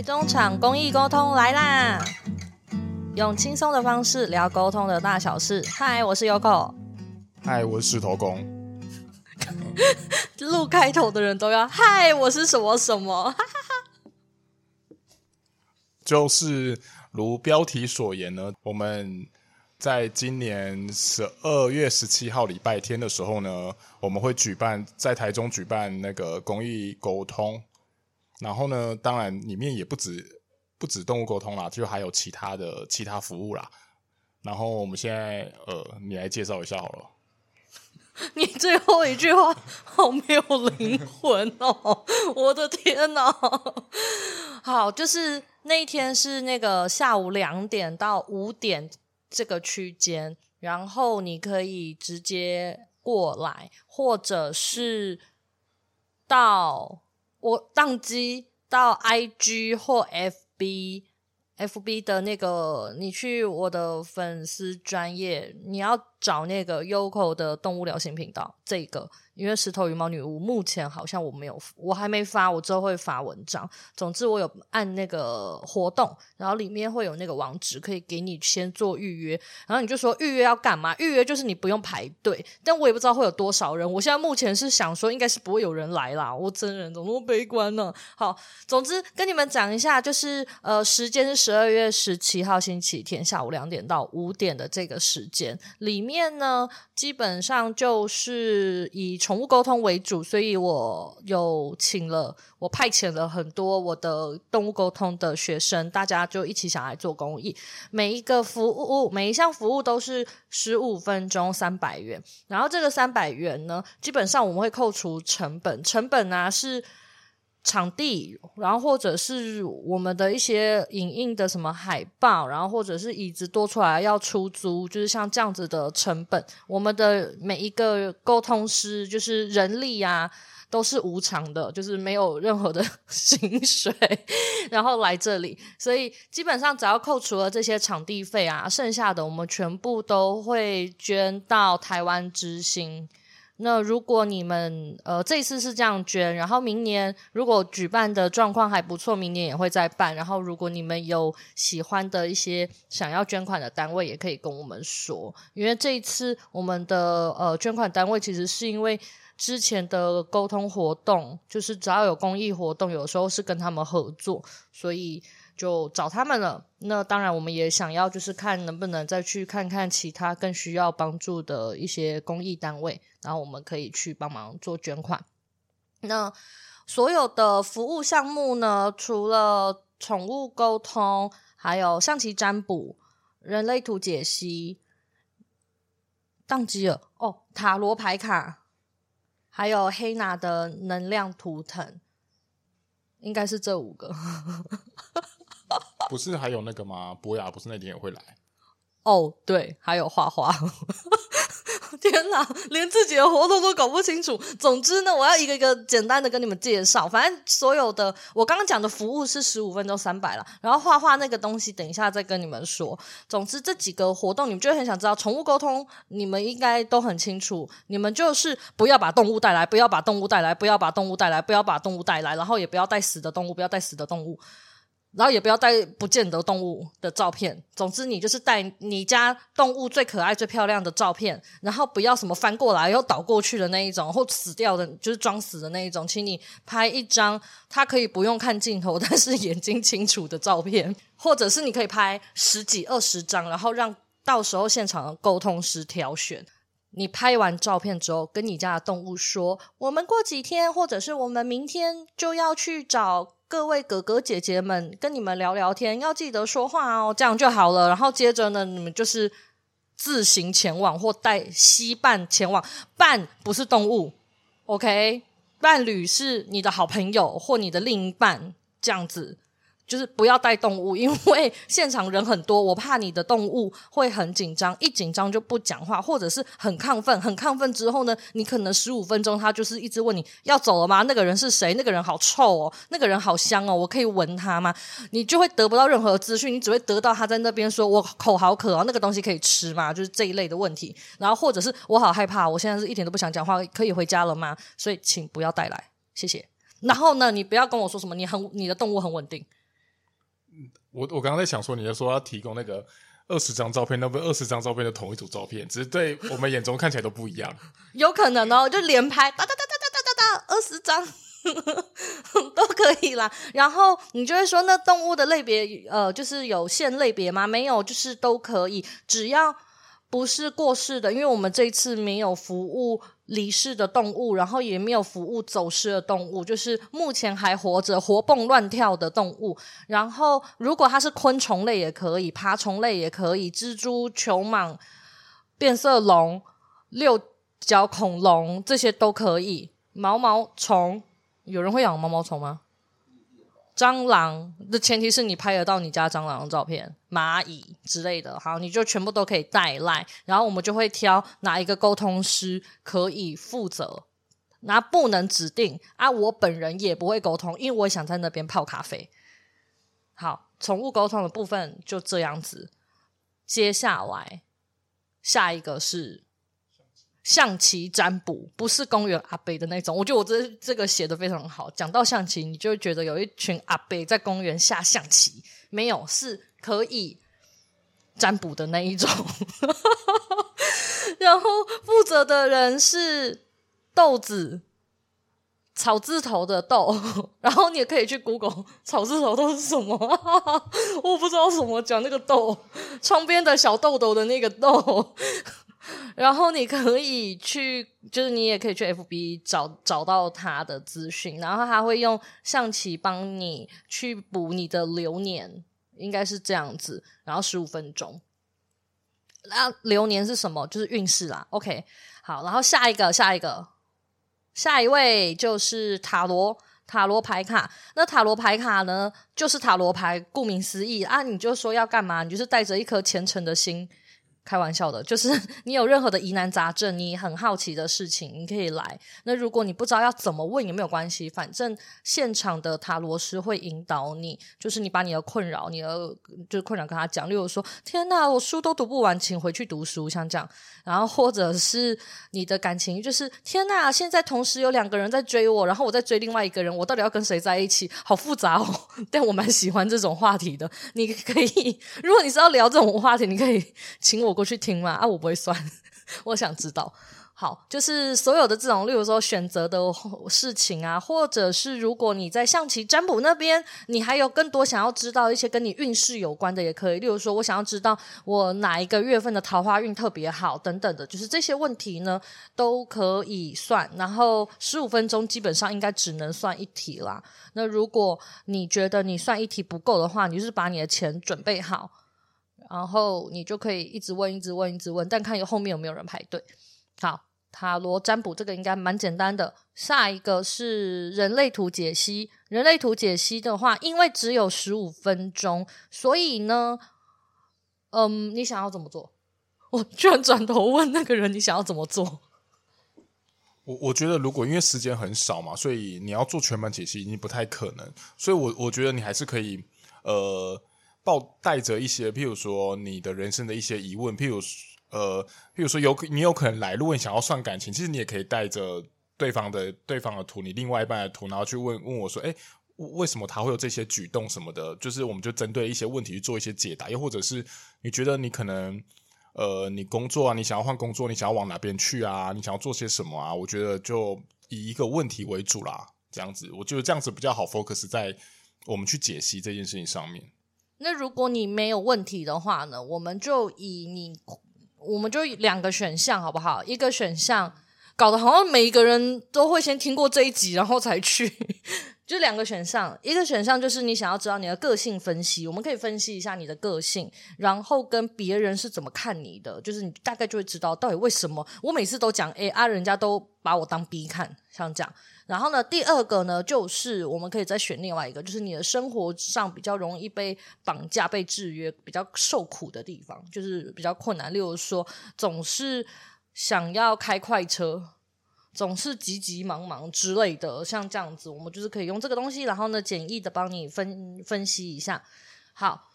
台中场公益沟通来啦！用轻松的方式聊沟通的大小事。嗨，我是 Yoko。嗨，我是石头公。录开头的人都要嗨，我是什么什么？就是如标题所言呢，我们在今年十二月十七号礼拜天的时候呢，我们会举办在台中举办那个公益沟通。然后呢，当然里面也不止不止动物沟通啦，就还有其他的其他服务啦。然后我们现在呃，你来介绍一下好了。你最后一句话好没有灵魂哦！我的天哪！好，就是那一天是那个下午两点到五点这个区间，然后你可以直接过来，或者是到。我宕机到 IG 或 FB，FB 的那个，你去我的粉丝专业，你要找那个 Yoko 的动物疗心频道，这个。因为石头与猫女巫目前好像我没有，我还没发，我之后会发文章。总之我有按那个活动，然后里面会有那个网址，可以给你先做预约。然后你就说预约要干嘛？预约就是你不用排队，但我也不知道会有多少人。我现在目前是想说，应该是不会有人来啦。我真人怎么那么悲观呢？好，总之跟你们讲一下，就是呃，时间是十二月十七号星期天下午两点到五点的这个时间，里面面呢基本上就是以。宠物沟通为主，所以我有请了，我派遣了很多我的动物沟通的学生，大家就一起想来做公益。每一个服务，每一项服务都是十五分钟三百元，然后这个三百元呢，基本上我们会扣除成本，成本啊是。场地，然后或者是我们的一些影印的什么海报，然后或者是椅子多出来要出租，就是像这样子的成本，我们的每一个沟通师就是人力啊，都是无偿的，就是没有任何的 薪水，然后来这里，所以基本上只要扣除了这些场地费啊，剩下的我们全部都会捐到台湾之星。那如果你们呃这一次是这样捐，然后明年如果举办的状况还不错，明年也会再办。然后如果你们有喜欢的一些想要捐款的单位，也可以跟我们说。因为这一次我们的呃捐款单位其实是因为之前的沟通活动，就是只要有公益活动，有时候是跟他们合作，所以。就找他们了。那当然，我们也想要，就是看能不能再去看看其他更需要帮助的一些公益单位，然后我们可以去帮忙做捐款。那所有的服务项目呢，除了宠物沟通，还有象棋占卜、人类图解析、当机了哦，塔罗牌卡，还有黑娜的能量图腾，应该是这五个。不是还有那个吗？博雅不是那天也会来？哦，对，还有画画。天哪，连自己的活动都搞不清楚。总之呢，我要一个一个简单的跟你们介绍。反正所有的我刚刚讲的服务是十五分钟三百了，然后画画那个东西等一下再跟你们说。总之这几个活动你们就很想知道。宠物沟通你们应该都很清楚，你们就是不要把动物带来，不要把动物带来，不要把动物带来，不要把动物带来，然后也不要带死的动物，不要带死的动物。然后也不要带不见得动物的照片。总之，你就是带你家动物最可爱、最漂亮的照片。然后不要什么翻过来又倒过去的那一种，或死掉的，就是装死的那一种。请你拍一张，它可以不用看镜头，但是眼睛清楚的照片。或者是你可以拍十几、二十张，然后让到时候现场的沟通师挑选。你拍完照片之后，跟你家的动物说：“我们过几天，或者是我们明天就要去找。”各位哥哥姐姐们，跟你们聊聊天，要记得说话哦，这样就好了。然后接着呢，你们就是自行前往或带西伴前往，伴不是动物，OK？伴侣是你的好朋友或你的另一半，这样子。就是不要带动物，因为现场人很多，我怕你的动物会很紧张，一紧张就不讲话，或者是很亢奋，很亢奋之后呢，你可能十五分钟他就是一直问你要走了吗？那个人是谁？那个人好臭哦，那个人好香哦，我可以闻他吗？你就会得不到任何资讯，你只会得到他在那边说我口好渴哦，那个东西可以吃吗？就是这一类的问题，然后或者是我好害怕，我现在是一点都不想讲话，可以回家了吗？所以请不要带来，谢谢。然后呢，你不要跟我说什么你很你的动物很稳定。我我刚刚在想说，你在说要提供那个二十张照片，那不二十张照片的同一组照片，只是对我们眼中看起来都不一样。有可能哦，就连拍，哒哒哒哒哒哒哒，二十张都可以啦。然后你就会说，那动物的类别，呃，就是有限类别吗？没有，就是都可以，只要不是过世的，因为我们这一次没有服务。离世的动物，然后也没有服务走失的动物，就是目前还活着、活蹦乱跳的动物。然后，如果它是昆虫类也可以，爬虫类也可以，蜘蛛、球蟒、变色龙、六角恐龙这些都可以。毛毛虫，有人会养毛毛虫吗？蟑螂的前提是你拍得到你家蟑螂的照片，蚂蚁之类的，好，你就全部都可以带来，然后我们就会挑哪一个沟通师可以负责，那不能指定啊，我本人也不会沟通，因为我想在那边泡咖啡。好，宠物沟通的部分就这样子，接下来下一个是。象棋占卜不是公园阿伯的那种，我觉得我这这个写的非常好。讲到象棋，你就会觉得有一群阿伯在公园下象棋，没有，是可以占卜的那一种。然后负责的人是豆子，草字头的豆。然后你也可以去 Google 草字头豆是什么，我不知道什么讲那个豆，窗边的小豆豆的那个豆。然后你可以去，就是你也可以去 FB 找找到他的资讯，然后他会用象棋帮你去补你的流年，应该是这样子。然后十五分钟，那流年是什么？就是运势啦。OK，好，然后下一个，下一个，下一位就是塔罗塔罗牌卡。那塔罗牌卡呢，就是塔罗牌，顾名思义啊，你就说要干嘛？你就是带着一颗虔诚的心。开玩笑的，就是你有任何的疑难杂症，你很好奇的事情，你可以来。那如果你不知道要怎么问也没有关系，反正现场的塔罗师会引导你。就是你把你的困扰，你的就是困扰跟他讲，例如说：“天哪，我书都读不完，请回去读书。”像这样，然后或者是你的感情，就是“天哪，现在同时有两个人在追我，然后我在追另外一个人，我到底要跟谁在一起？好复杂哦。”但我蛮喜欢这种话题的。你可以，如果你是要聊这种话题，你可以请我。我过去听嘛啊，我不会算，我想知道。好，就是所有的这种，例如说选择的事情啊，或者是如果你在象棋占卜那边，你还有更多想要知道一些跟你运势有关的，也可以。例如说，我想要知道我哪一个月份的桃花运特别好，等等的，就是这些问题呢，都可以算。然后十五分钟基本上应该只能算一题啦。那如果你觉得你算一题不够的话，你就是把你的钱准备好。然后你就可以一直问，一直问，一直问，但看有后面有没有人排队。好，塔罗占卜这个应该蛮简单的。下一个是人类图解析。人类图解析的话，因为只有十五分钟，所以呢，嗯，你想要怎么做？我居然转头问那个人，你想要怎么做？我我觉得，如果因为时间很少嘛，所以你要做全盘解析已经不太可能。所以我我觉得你还是可以，呃。抱带着一些，譬如说你的人生的一些疑问，譬如呃，譬如说有你有可能来，如果你想要算感情，其实你也可以带着对方的对方的图，你另外一半的图，然后去问问我说，诶，为什么他会有这些举动什么的？就是我们就针对一些问题去做一些解答，又或者是你觉得你可能呃，你工作啊，你想要换工作，你想要往哪边去啊？你想要做些什么啊？我觉得就以一个问题为主啦，这样子，我觉得这样子比较好 focus 在我们去解析这件事情上面。那如果你没有问题的话呢？我们就以你，我们就两个选项好不好？一个选项搞得好像每一个人都会先听过这一集，然后才去。就两个选项，一个选项就是你想要知道你的个性分析，我们可以分析一下你的个性，然后跟别人是怎么看你的，就是你大概就会知道到底为什么我每次都讲 A 啊，人家都把我当 B 看，像这样。然后呢，第二个呢，就是我们可以再选另外一个，就是你的生活上比较容易被绑架、被制约、比较受苦的地方，就是比较困难。例如说，总是想要开快车，总是急急忙忙之类的，像这样子，我们就是可以用这个东西，然后呢，简易的帮你分分析一下。好，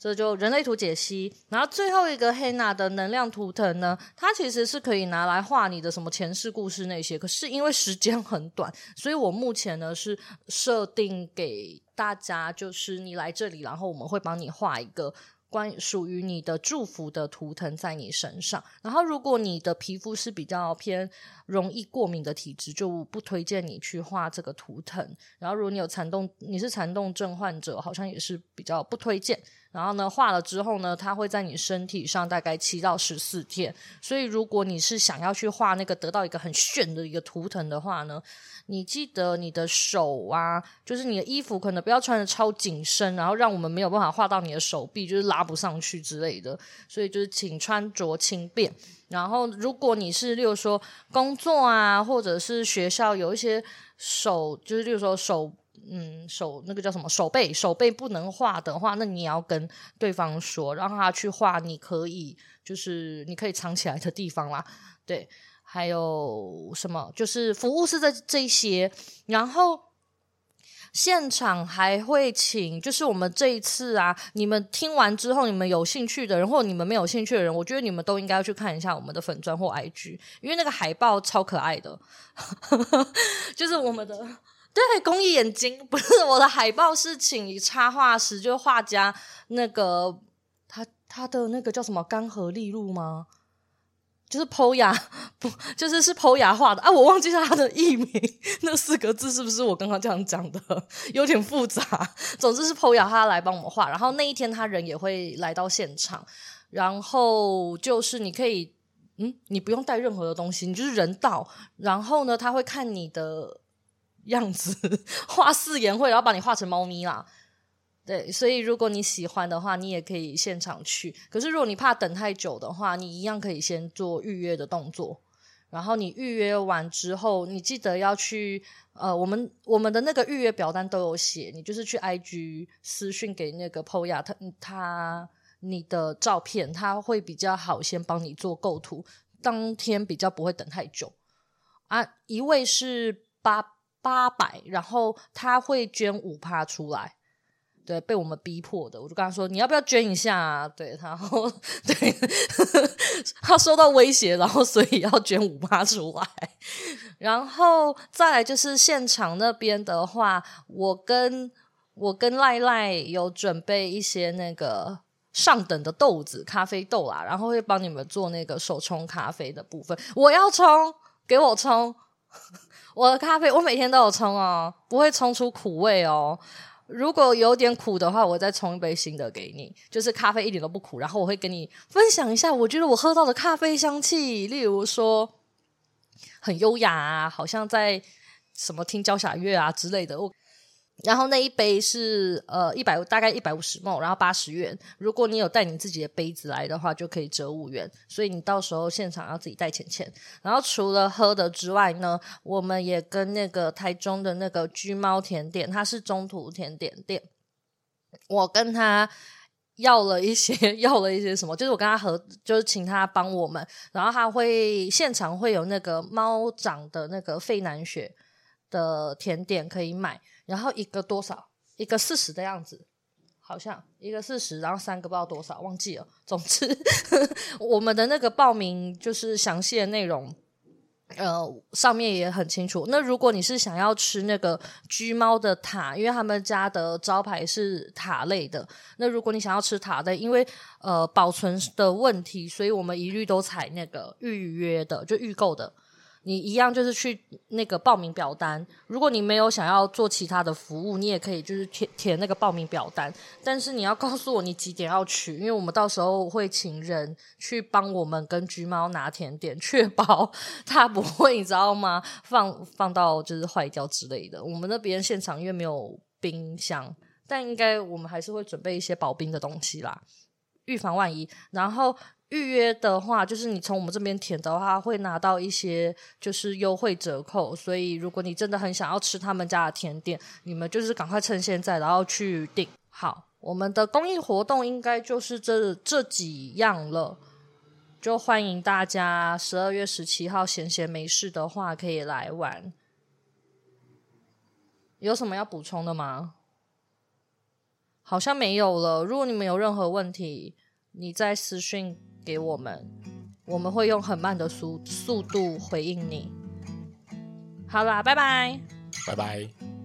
这就人类图解析，然后最后一个黑娜的能量图腾呢，它其实是可以拿来画你的什么前世故事那些，可是因为时间很短，所以我目前呢是设定给大家，就是你来这里，然后我们会帮你画一个。关属于你的祝福的图腾在你身上，然后如果你的皮肤是比较偏容易过敏的体质，就不推荐你去画这个图腾。然后如果你有残动，你是残动症患者，好像也是比较不推荐。然后呢，画了之后呢，它会在你身体上大概七到十四天。所以如果你是想要去画那个得到一个很炫的一个图腾的话呢，你记得你的手啊，就是你的衣服可能不要穿的超紧身，然后让我们没有办法画到你的手臂，就是拉不上去之类的。所以就是请穿着轻便。然后如果你是，例如说工作啊，或者是学校有一些手，就是例如说手，嗯，手那个叫什么手背，手背不能画的话，那你要跟对方说，让他去画。你可以就是你可以藏起来的地方啦，对。还有什么？就是服务是这这些，然后现场还会请，就是我们这一次啊，你们听完之后，你们有兴趣的人，或你们没有兴趣的人，我觉得你们都应该要去看一下我们的粉专或 IG，因为那个海报超可爱的，就是我们的对公益眼睛，不是我的海报是请插画师，就画家那个他他的那个叫什么干河丽露吗？就是 Po 雅，不，就是是 Po 雅画的啊！我忘记他的艺名，那四个字是不是我刚刚这样讲的？有点复杂。总之是 Po 雅他来帮我们画，然后那一天他人也会来到现场，然后就是你可以，嗯，你不用带任何的东西，你就是人到，然后呢，他会看你的样子 画四言会，然后把你画成猫咪啦。对，所以如果你喜欢的话，你也可以现场去。可是如果你怕等太久的话，你一样可以先做预约的动作。然后你预约完之后，你记得要去呃，我们我们的那个预约表单都有写，你就是去 IG 私讯给那个 Poya，他他你的照片，他会比较好先帮你做构图，当天比较不会等太久。啊，一位是八八百，然后他会捐五趴出来。对，被我们逼迫的，我就跟他说：“你要不要捐一下啊？”对，然后对 他受到威胁，然后所以要捐五趴出来。然后再来就是现场那边的话，我跟我跟赖赖有准备一些那个上等的豆子、咖啡豆啦，然后会帮你们做那个手冲咖啡的部分。我要冲，给我冲我的咖啡，我每天都有冲哦，不会冲出苦味哦。如果有点苦的话，我再冲一杯新的给你。就是咖啡一点都不苦，然后我会跟你分享一下，我觉得我喝到的咖啡香气，例如说很优雅啊，好像在什么听交响乐啊之类的。然后那一杯是呃一百大概一百五十 ml，然后八十元。如果你有带你自己的杯子来的话，就可以折五元。所以你到时候现场要自己带钱钱。然后除了喝的之外呢，我们也跟那个台中的那个橘猫甜点，它是中途甜点店，我跟他要了一些 要了一些什么，就是我跟他合，就是请他帮我们，然后他会现场会有那个猫掌的那个费南雪的甜点可以买。然后一个多少？一个四十的样子，好像一个四十，然后三个不知道多少，忘记了。总之，我们的那个报名就是详细的内容，呃，上面也很清楚。那如果你是想要吃那个橘猫的塔，因为他们家的招牌是塔类的，那如果你想要吃塔类，因为呃保存的问题，所以我们一律都采那个预约的，就预购的。你一样就是去那个报名表单，如果你没有想要做其他的服务，你也可以就是填填那个报名表单。但是你要告诉我你几点要取，因为我们到时候会请人去帮我们跟橘猫拿甜点，确保 它不会你知道吗？放放到就是坏掉之类的。我们那边现场因为没有冰箱，但应该我们还是会准备一些保冰的东西啦，预防万一。然后。预约的话，就是你从我们这边填的话，会拿到一些就是优惠折扣。所以如果你真的很想要吃他们家的甜点，你们就是赶快趁现在，然后去订。好，我们的公益活动应该就是这这几样了，就欢迎大家十二月十七号闲闲没事的话可以来玩。有什么要补充的吗？好像没有了。如果你们有任何问题，你再私信给我们，我们会用很慢的速速度回应你。好啦，拜拜，拜拜。